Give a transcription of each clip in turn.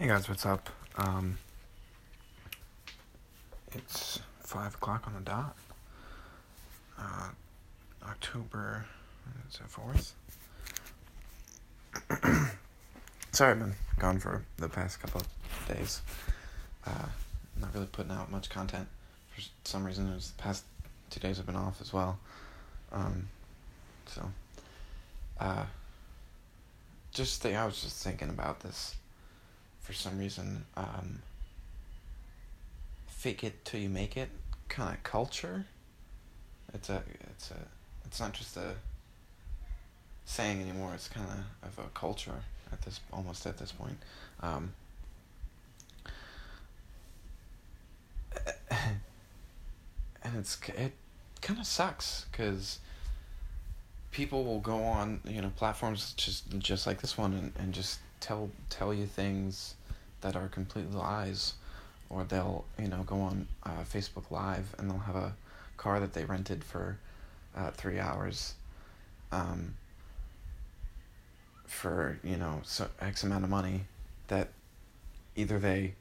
Hey guys, what's up? Um, it's five o'clock on the dot. Uh, October, is it fourth? Sorry, I've been gone for the past couple of days. Uh, not really putting out much content for some reason. It was the past two days I've been off as well. Um, so, uh, just I was just thinking about this for some reason. Um, fake it till you make it kind of culture. It's a, it's a, it's not just a saying anymore. It's kind of of a culture at this almost at this point. Um, and it's it kind of sucks because people will go on you know platforms just just like this one and, and just tell tell you things that are complete lies or they'll you know go on uh, Facebook Live and they'll have a car that they rented for uh, three hours um, for you know so X amount of money that either they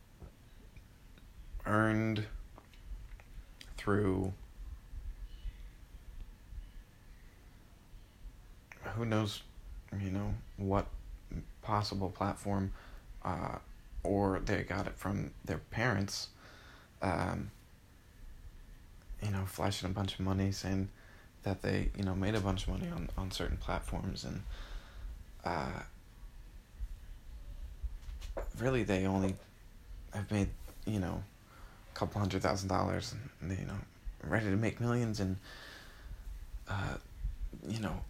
earned through who knows you know what possible platform uh, or they got it from their parents um, you know flashing a bunch of money saying that they you know made a bunch of money on, on certain platforms and uh, really they only have made you know a couple hundred thousand dollars and they, you know ready to make millions in uh, you know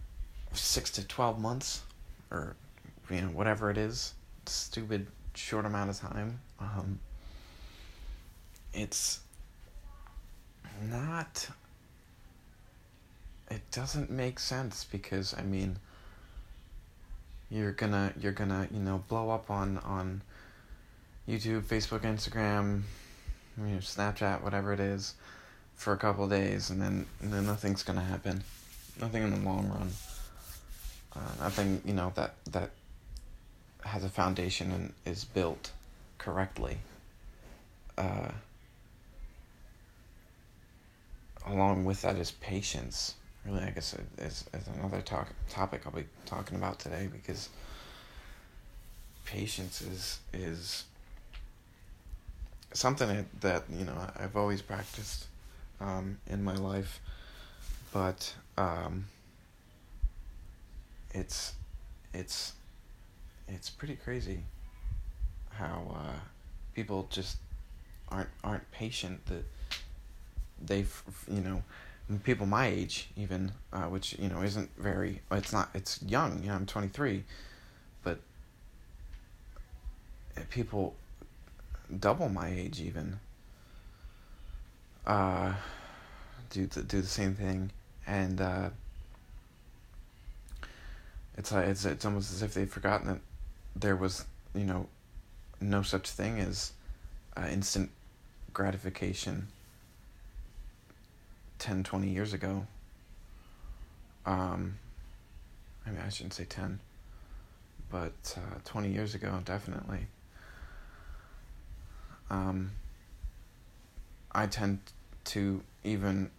six to twelve months or you know whatever it is. Stupid short amount of time. Um, it's not it doesn't make sense because i mean you're gonna you're gonna you know blow up on on youtube facebook instagram you know, snapchat whatever it is for a couple days and then and then nothing's gonna happen. Nothing in the long run. Uh, nothing you know that that has a foundation and is built correctly uh, along with that is patience. Really i guess is, is another talk, topic i'll be talking about today because patience is is something that, you know i've always practiced um, in my life but um, it's it's it's pretty crazy how uh, people just aren't aren't patient that they've you know people my age even uh, which you know isn't very it's not it's young you know I'm 23 but people double my age even uh, do the, do the same thing. And uh, it's like it's it's almost as if they've forgotten that there was you know no such thing as uh, instant gratification 10 20 years ago. Um i mean i shouldn't say 10 but uh, 20 years ago definitely. Um i tend to even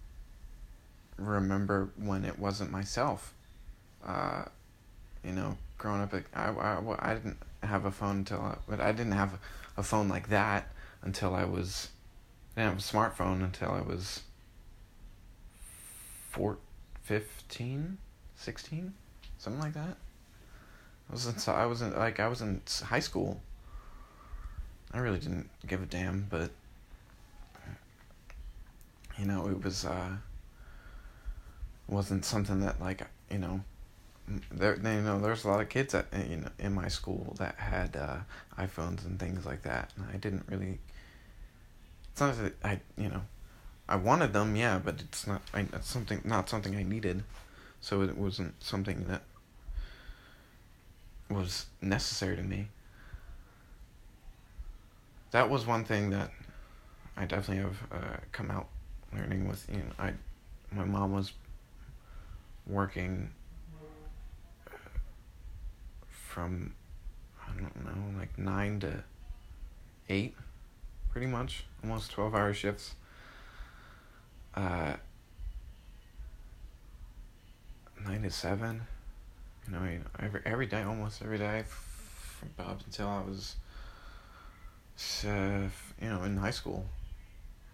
remember when it wasn't myself uh you know growing up, I, I, I didn't have a phone until, I, but I didn't have a phone like that until I was, I didn't have a smartphone until I was four, 15, 16, something like that. I was in, I was in, like, I was in high school. I really didn't give a damn, but, you know, it was, uh, wasn't something that, like, you know, there you know there's a lot of kids at you know in my school that had uh, iPhones and things like that and I didn't really it's not that I you know I wanted them yeah but it's not I, it's something not something I needed. So it wasn't something that was necessary to me. That was one thing that I definitely have uh, come out learning with you know I my mom was working from I don't know, like nine to eight, pretty much, almost 12 hour shifts. Uh, nine to seven. You know, every every day, almost every day, from up until I was, uh, you know, in high school,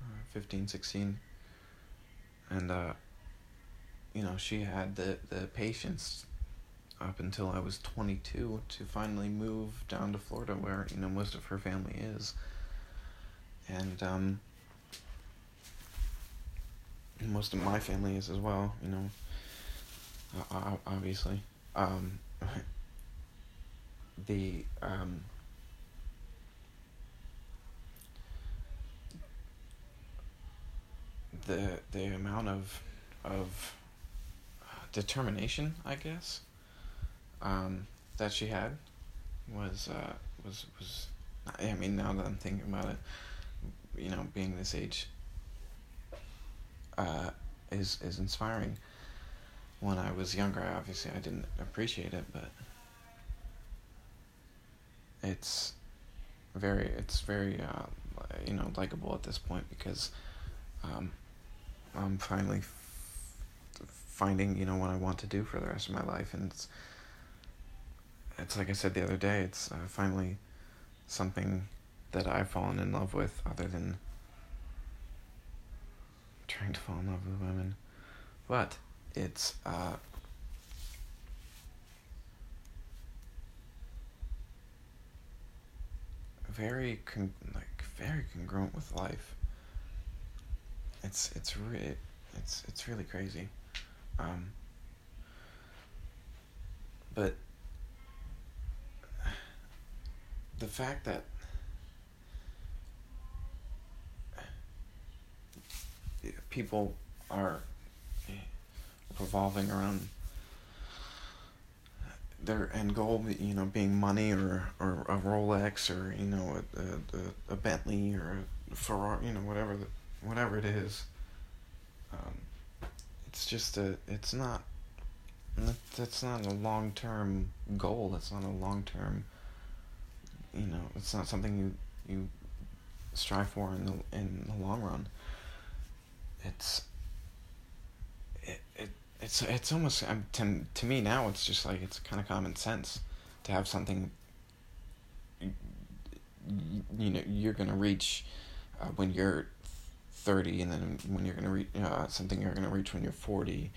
uh, 15, 16. and uh, you know, she had the the patience up until I was twenty two to finally move down to Florida, where you know most of her family is, and um, most of my family is as well. You know, uh, obviously. Um, the um, the the amount of of determination, I guess, um, that she had was uh, was was. I mean, now that I'm thinking about it, you know, being this age, uh, is is inspiring when I was younger, obviously I didn't appreciate it, but it's very it's very uh, you know likable at this point because um, I'm finally f- finding you know what I want to do for the rest of my life, and it's it's like I said the other day, it's uh, finally something that I've fallen in love with, other than trying to fall in love with women, but it's uh, very con- like very congruent with life. It's it's re- it's it's really crazy, um, but the fact that people are revolving around their end goal, you know, being money or, or a Rolex or you know a, a, a Bentley or a Ferrari, you know, whatever the, whatever it is. Um, it's just a. It's not. That's not a long term goal. That's not a long term. You know, it's not something you you strive for in the in the long run. It's. It it it's it's almost um, to to me now it's just like it's kind of common sense to have something you, you know you're gonna reach uh, when you're 30 and then when you're gonna reach uh, something you're gonna reach when you're 40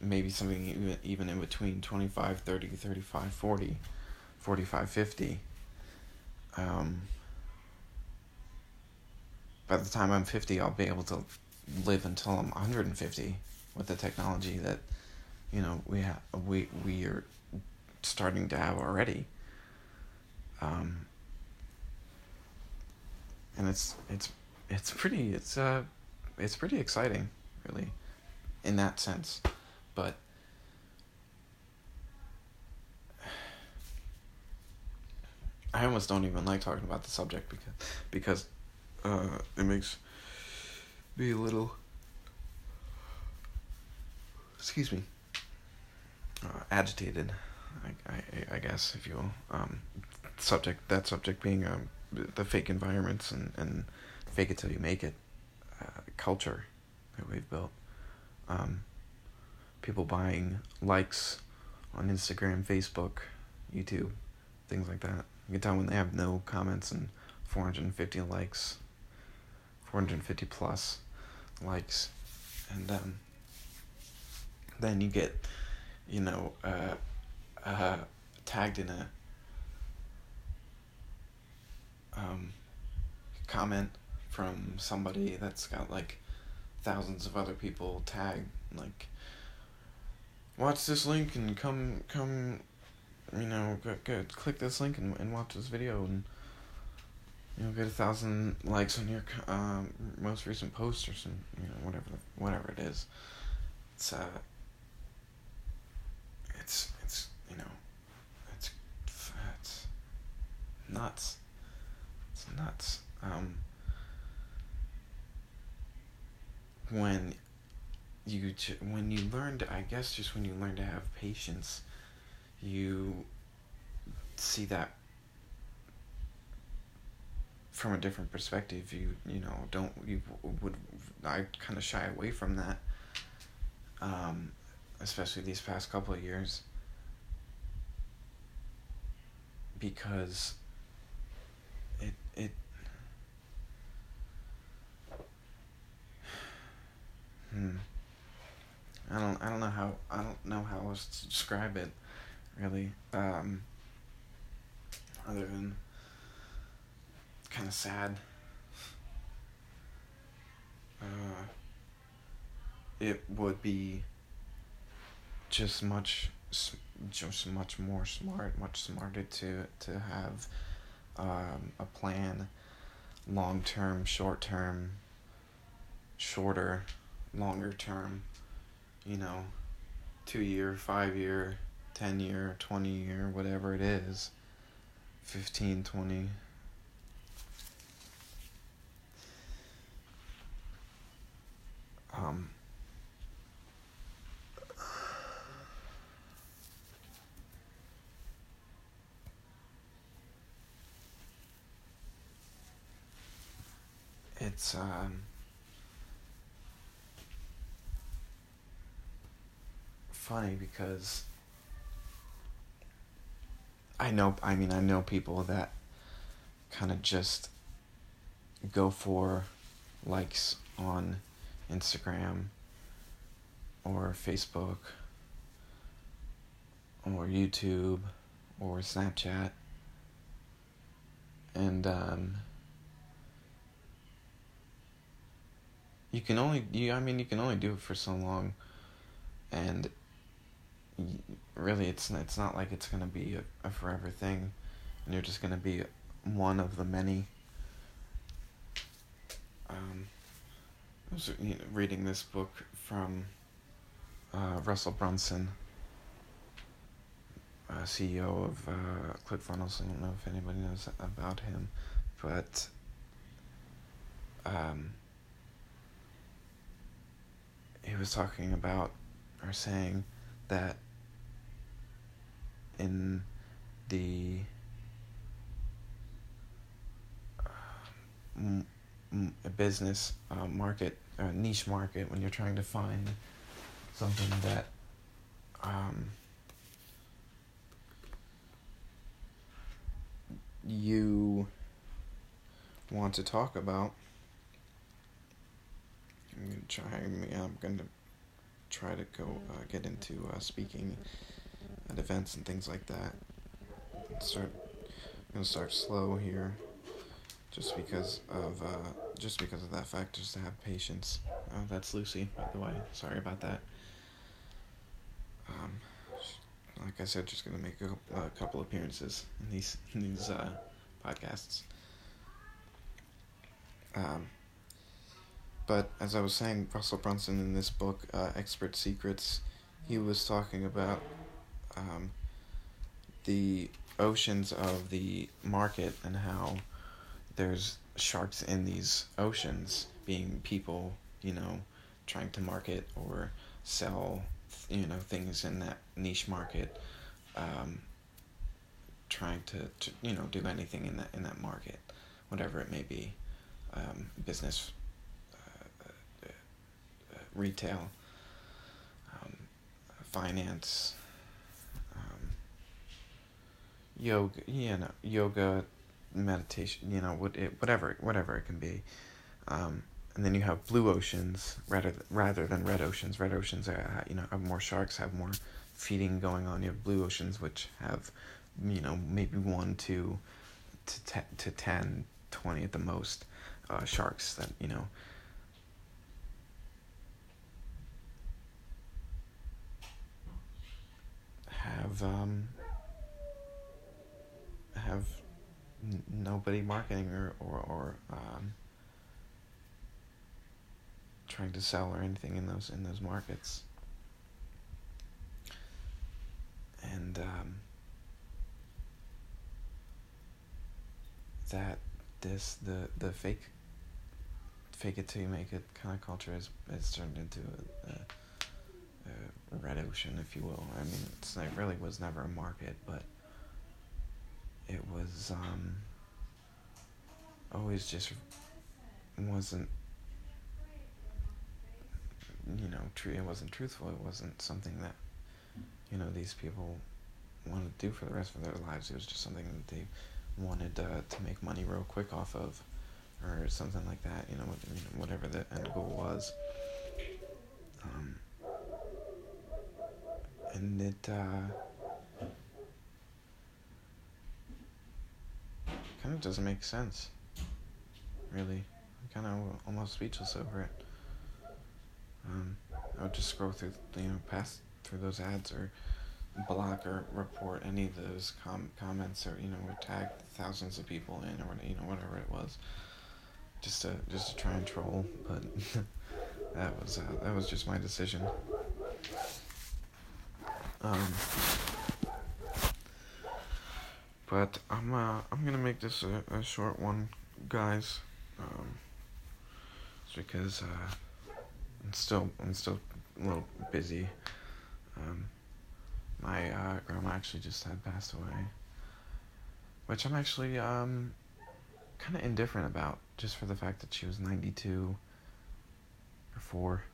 maybe something even, even in between 25 30 35 40 45 50 um, by the time i'm 50 i'll be able to live until i'm 150 with the technology that you know we have we we are starting to have already. Um, and it's it's it's pretty it's uh it's pretty exciting really in that sense. But I almost don't even like talking about the subject because because uh, it makes me a little excuse me, uh, agitated, I, I, I, guess, if you will. Um, subject that subject being um, the fake environments and, and fake it till you make it uh, culture that we've built. Um, people buying likes on Instagram, Facebook, YouTube, things like that. You can tell when they have no comments and 450 likes, 450 plus likes, and um, then you get, you know, uh, uh, tagged in a um, comment from somebody that's got like thousands of other people tagged, like, watch this link and come, come, you know, go, go, click this link and, and watch this video and, you know, get a thousand likes on your um, most recent post or some, you know, whatever, whatever it is. It's, uh, it's it's you know it's it's nuts. It's nuts. Um when you when you learned, i guess just when you learn to have patience you see that from a different perspective, you you know don't you would I kind of shy away from that. Um, especially these past couple of years. Because it it hmm I don't I don't know how I don't know how else to describe it really um other than kind of sad. Uh it would be just much just much more smart much smarter to to have um, a plan long term short term shorter longer term you know two year five year ten year twenty year whatever it is. 15 20 um it's um funny because I know I mean I know people that kind of just go for likes on Instagram or Facebook or YouTube or Snapchat. And um you can only you I mean you can only do it for so long. And really it's it's not like it's going to be a, a forever thing and you're just going to be one of the many um, I was you know, reading this book from uh, Russell Brunson, uh, CEO of uh, ClickFunnels. I don't know if anybody knows about him, but um, he was talking about or saying that in the uh, business uh, market, uh, niche market, when you're trying to find something that um, you want to talk about. I'm gonna try. I'm gonna try to go uh, get into uh, speaking at events and things like that. Start. I'm gonna start slow here, just because of uh, just because of that fact. Just to have patience. Oh, that's Lucy, by the way. Sorry about that. Um, like I said, just gonna make a, a couple appearances in these in these uh, podcasts. Um, but as I was saying, Russell Brunson in this book, uh, Expert Secrets, he was talking about um, the oceans of the market and how there's sharks in these oceans, being people, you know, trying to market or sell, you know, things in that niche market, um, trying to, to, you know, do anything in that in that market, whatever it may be, um, business, uh, uh, uh retail, um, finance, yoga, you know, yoga, meditation, you know, what it, whatever, whatever it can be. Um, and then you have blue oceans rather rather than red oceans. Red oceans are, you know have more sharks, have more feeding going on. You have blue oceans which have, you know, maybe one, two, to ten, to 10, 20 at the most, uh, sharks that you know. Have um, have n- nobody marketing or or, or um, trying to sell or anything in those in those markets. And um, that this the the fake fake it till you make it kind of culture has, has turned into a, a, a red ocean, if you will. I mean, it's, it really was never a market, but it was um, always just wasn't you know true it wasn't truthful it wasn't something that you know these people wanted to do for the rest of their lives. It was just something that they wanted to make money real quick off of or something like that you know, you know whatever the end goal was. Um, and it uh, kind of doesn't make sense really I'm kind of almost speechless over it um, I would just scroll through, you know, pass through those ads or block or report any of those com- comments or you know, or tag thousands of people in or you know whatever it was, just to just to try and troll. But that was uh, that was just my decision. Um, but I'm uh, I'm gonna make this a, a short one, guys. Um, it's because uh, I'm still I'm still a little busy. Um, my uh, grandma actually just had passed away, which I'm actually um, kind of indifferent about, just for the fact that she was 92 or four.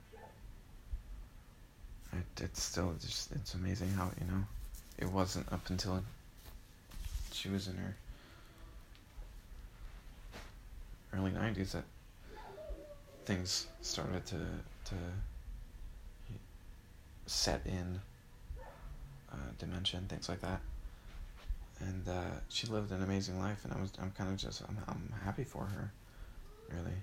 It, it's still just it's amazing how you know it wasn't up until she was in her early 90s that things started to to set in uh, dementia and things like that. And uh, she lived an amazing life, and I was I'm kind of just I'm I'm happy for her, really.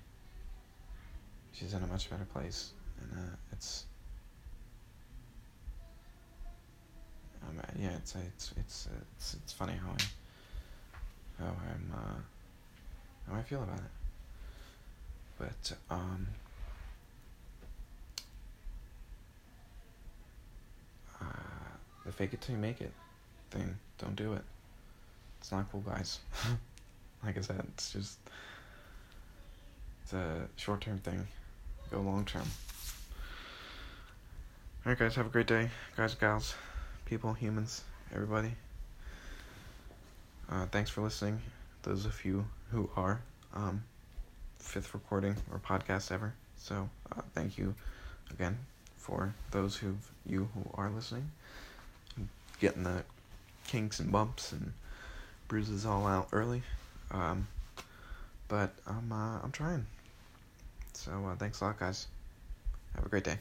She's in a much better place, and uh, it's um, yeah it's it's it's it's it's funny how I how I'm uh, how I feel about it. But um. the fake it till you make it thing. Don't do it. It's not cool, guys. like I said, it's just it's a short term thing. Go long term. Alright guys, have a great day. Guys, gals, people, humans, everybody. Uh, thanks for listening. Those of you who are um, fifth recording or podcast ever. So uh, thank you again for those who you who are listening getting the kinks and bumps and bruises all out early. Um, but I'm uh, I'm trying. So uh, thanks a lot, guys. Have a great day.